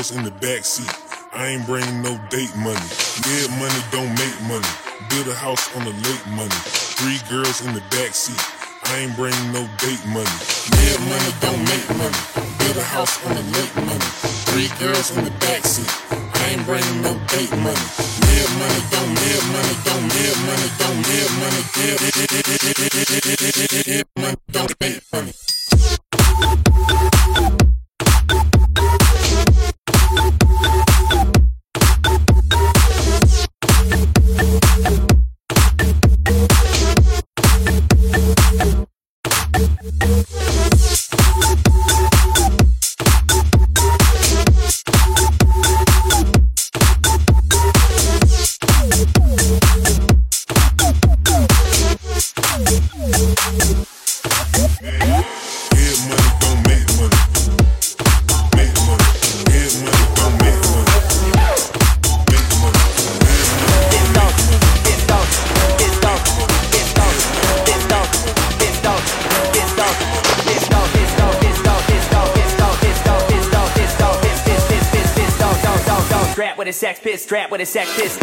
girls in the backseat. I ain't bring no date money. Dead money don't make money. Build a house on the lake money. Three girls in the backseat. I ain't bring no date money. Dead money don't make money. Build a house on the lake money. Three girls in the backseat. I ain't bringing no date money. Dead money don't live money. Don't live money. Don't live money. Dead money don't make money. with a sexist. this.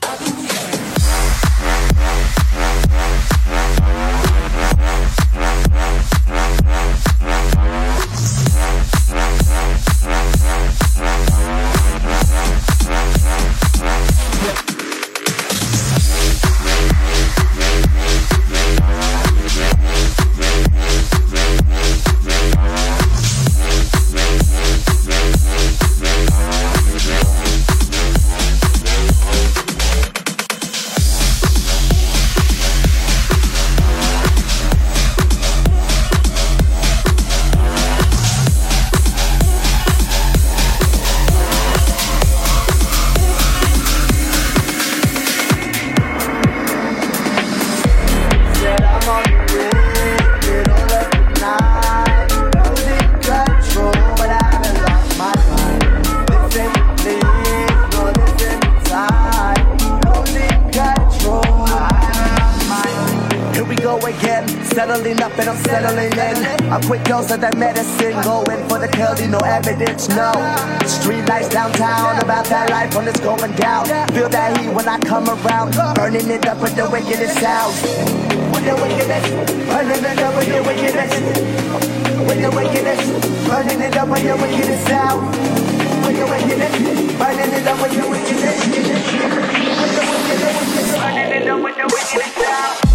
I've been here. when it's going down. Feel that heat when I come around, burning it up with the wickedest sounds. With the wickedest, burning it up with the wickedest. With the wickedest, burning it up with the wickedest sound. With the wickedest, burning it up with the wickedest. With the wickedest, burning it up with the wickedest sound.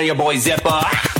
of your boy Zipper.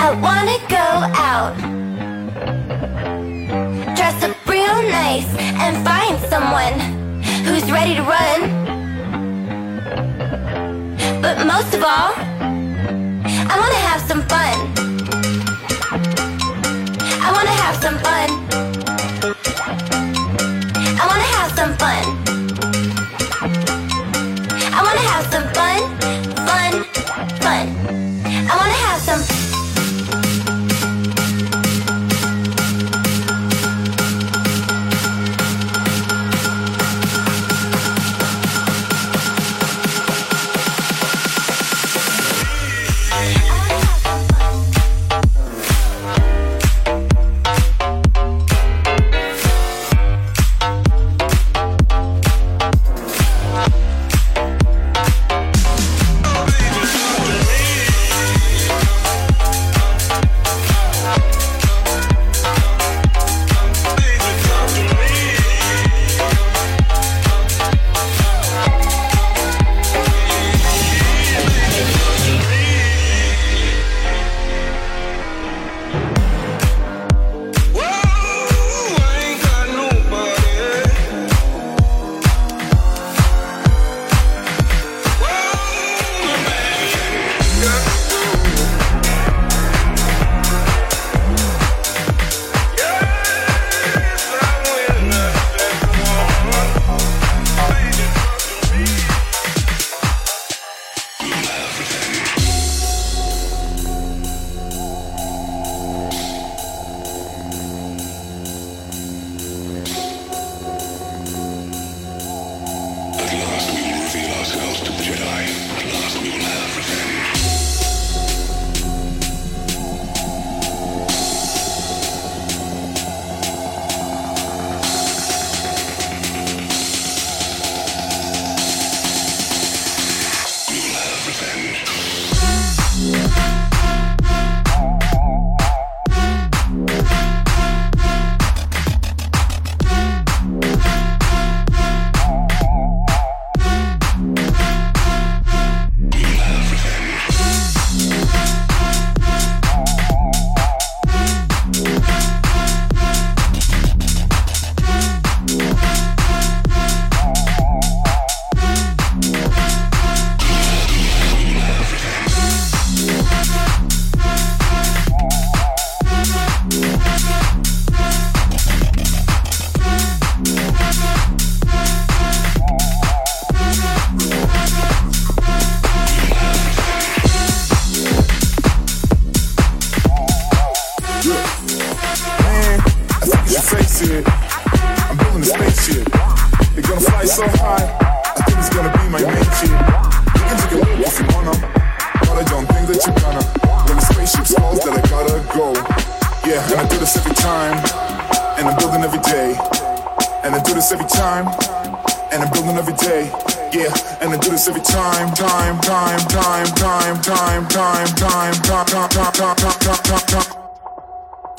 I wanna go out, dress up real nice, and find someone who's ready to run. But most of all, I wanna have some fun. I wanna have some fun.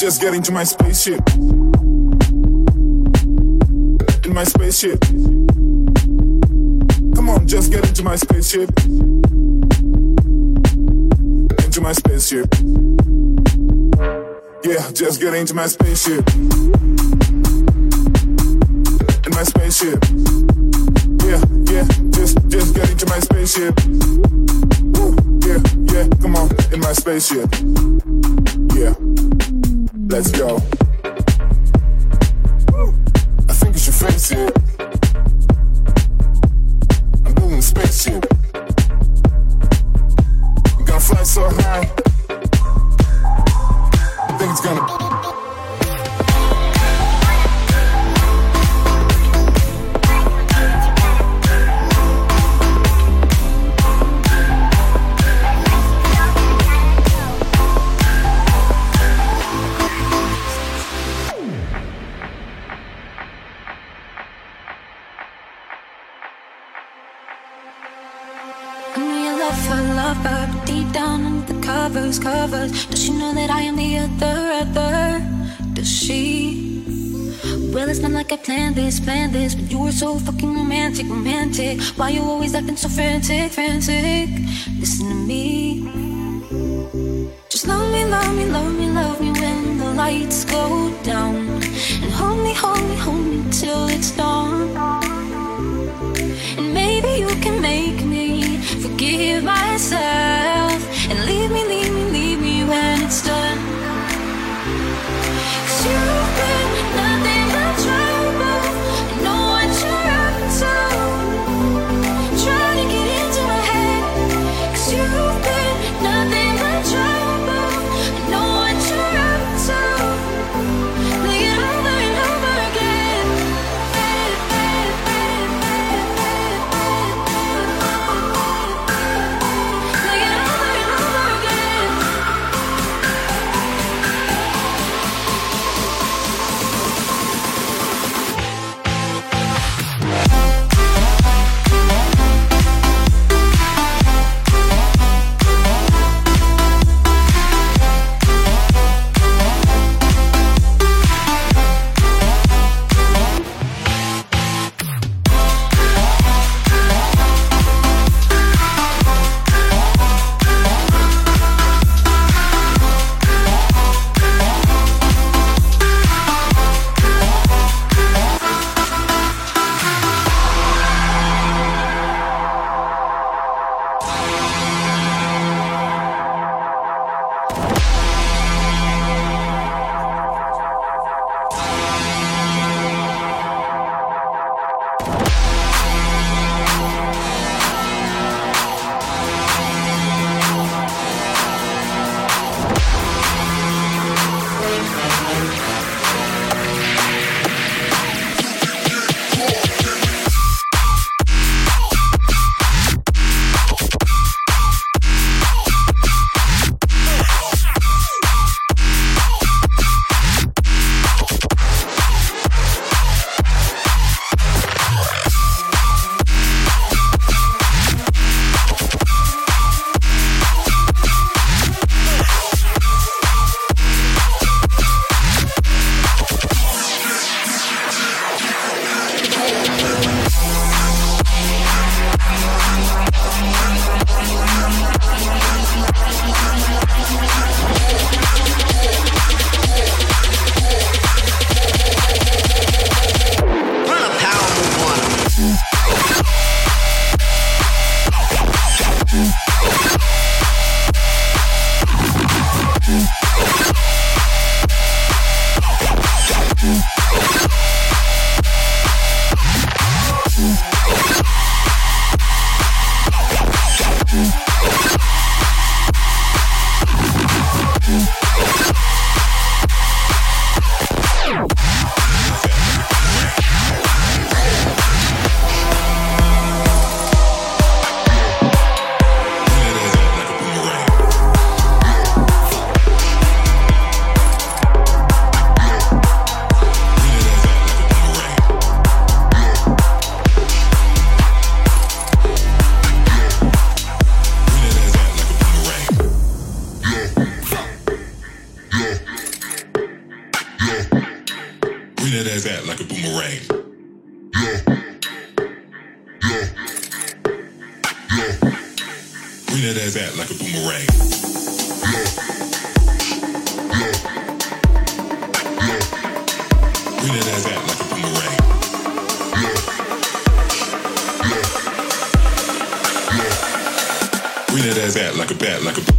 Just get into my spaceship. In my spaceship. Come on, just get into my spaceship. Into my spaceship. Yeah, just get into my spaceship. In my spaceship. Yeah, yeah, just just get into my spaceship. Yeah, yeah, come on, in my spaceship. Yeah. Let's go. she know that I am the other, other? Does she? Well, it's not like I planned this, planned this, but you were so fucking romantic, romantic. Why you always acting so frantic, frantic? Listen to me. Just love me, love me, love me, love me when the lights go down. And hold me, hold me, hold me till it's dawn. And maybe you can make me forgive myself and leave me, leave me done back like a boomerang. Look, look, look. Bring that ass back like a boomerang. Look, look, look. Bring that ass back like a bat, like a.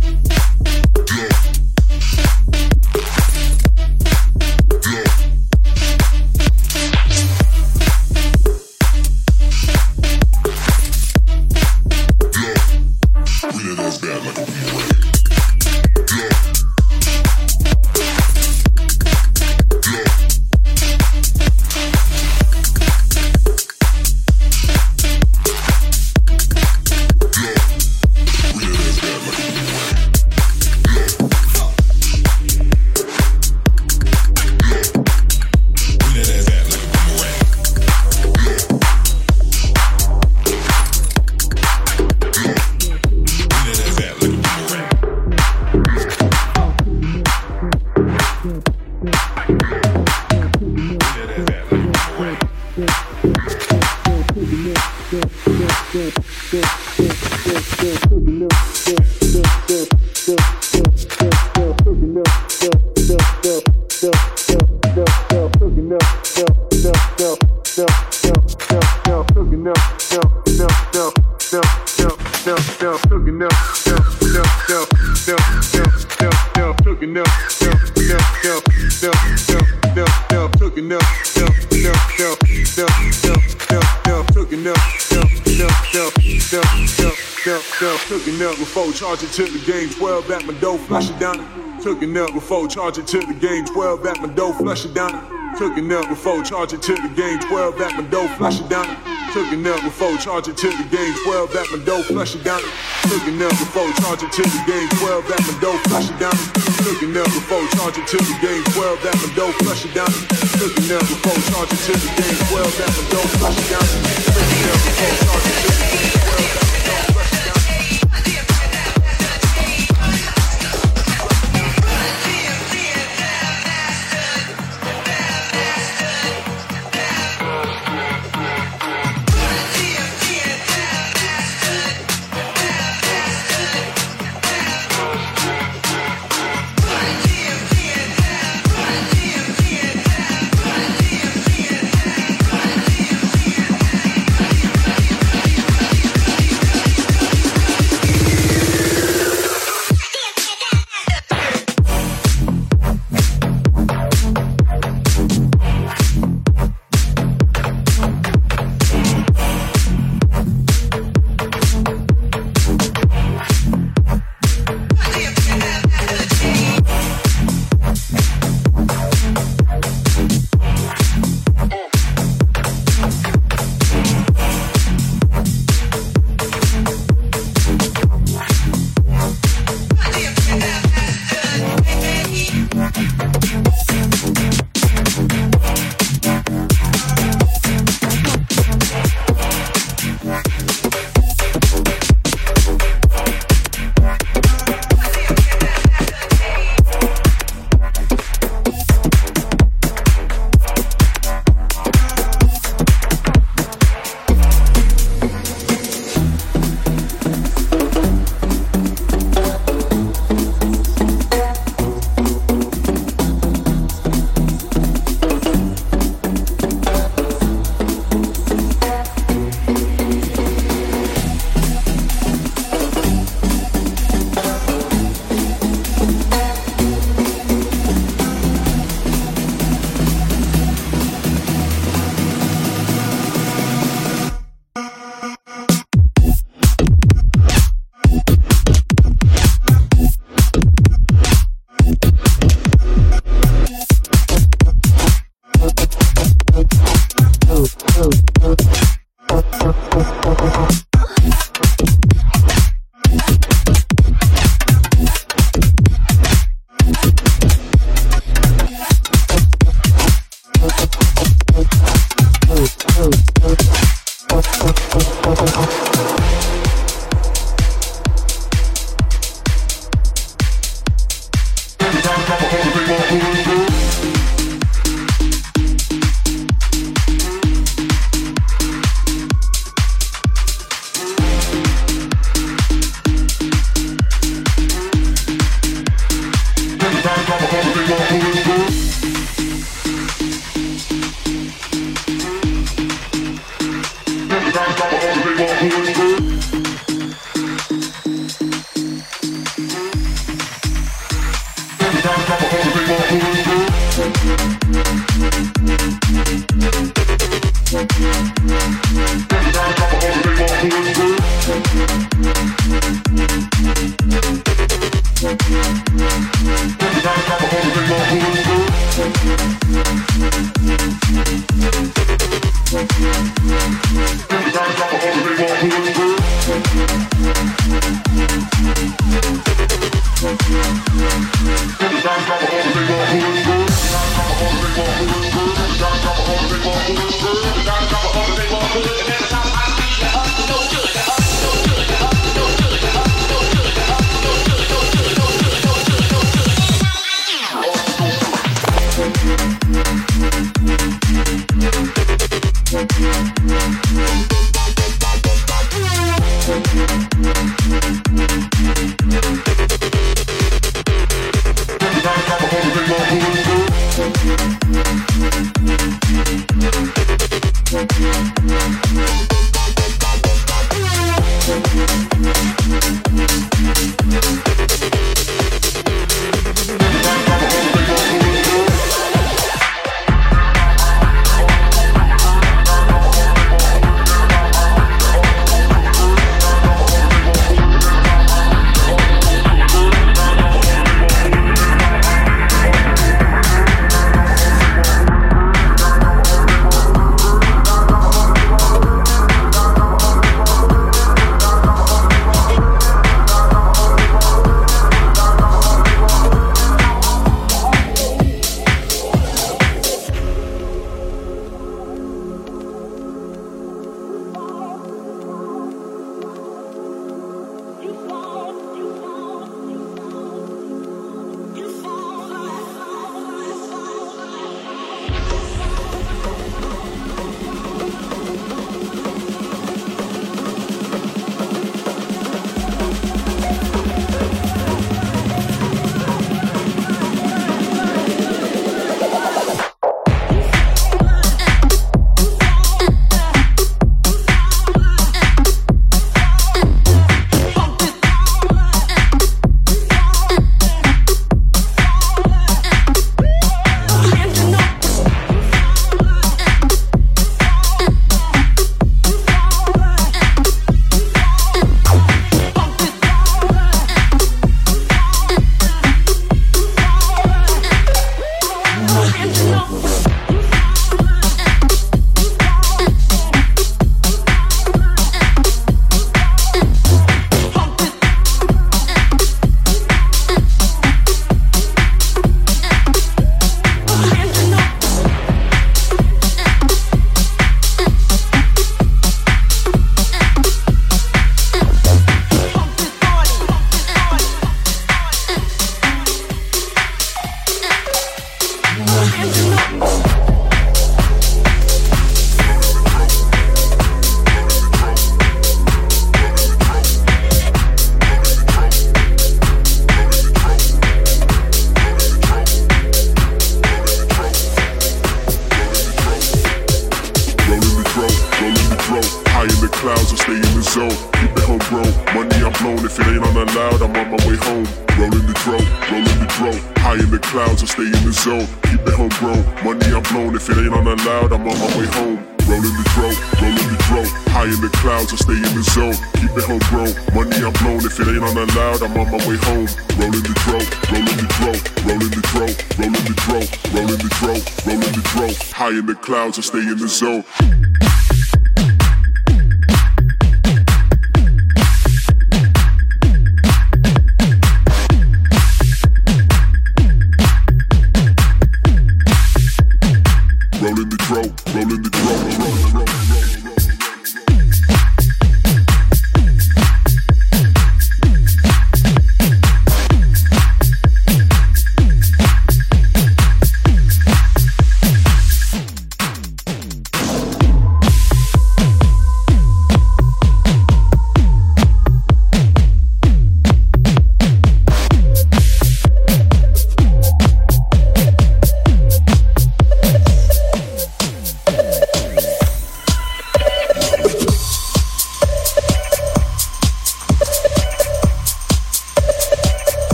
It before charging to the game 12 at my door, flush it down. Took it up before charging to the game 12 at my door, flush it down. Took it up before charging to the game 12 at my door, flush it down. Took it up before charging to the game 12 at my door, flush it down. Took it up before charging to the game 12 at my door, flush it down. Took it up before charging to the game 12 at my door, flush it down. Took it up before charging to Good.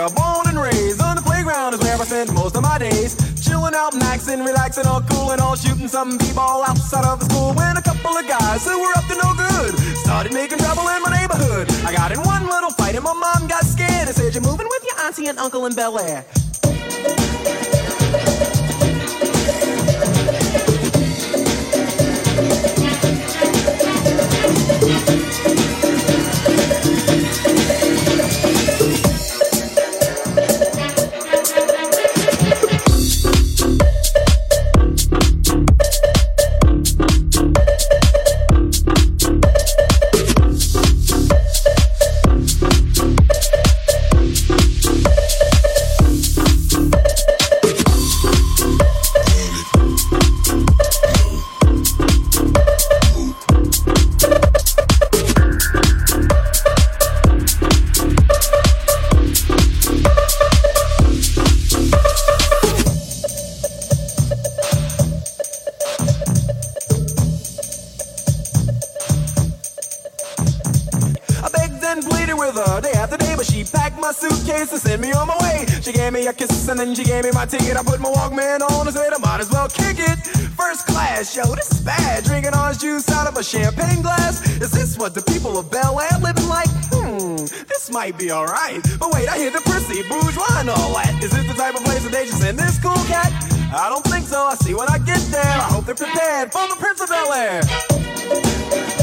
Philadelphia, born and raised on the playground is where I spend most of my days. Chilling out, maxing, relaxing, all cool and all shooting some b-ball outside of the school. When a couple of guys who were up to no good started making trouble in my neighborhood. I got in one little fight and my mom got scared and said, "You're moving with your auntie and uncle in Bel Air." And then she gave me my ticket. I put my Walkman on and said I might as well kick it. First class, yo, this is bad. Drinking orange juice out of a champagne glass. Is this what the people of Bel Air living like? Hmm, this might be alright. But wait, I hear the prissy bourgeois and all that. Is this the type of place that they should send this cool cat? I don't think so. I see when I get there. I hope they're prepared for the Prince of Bel Air.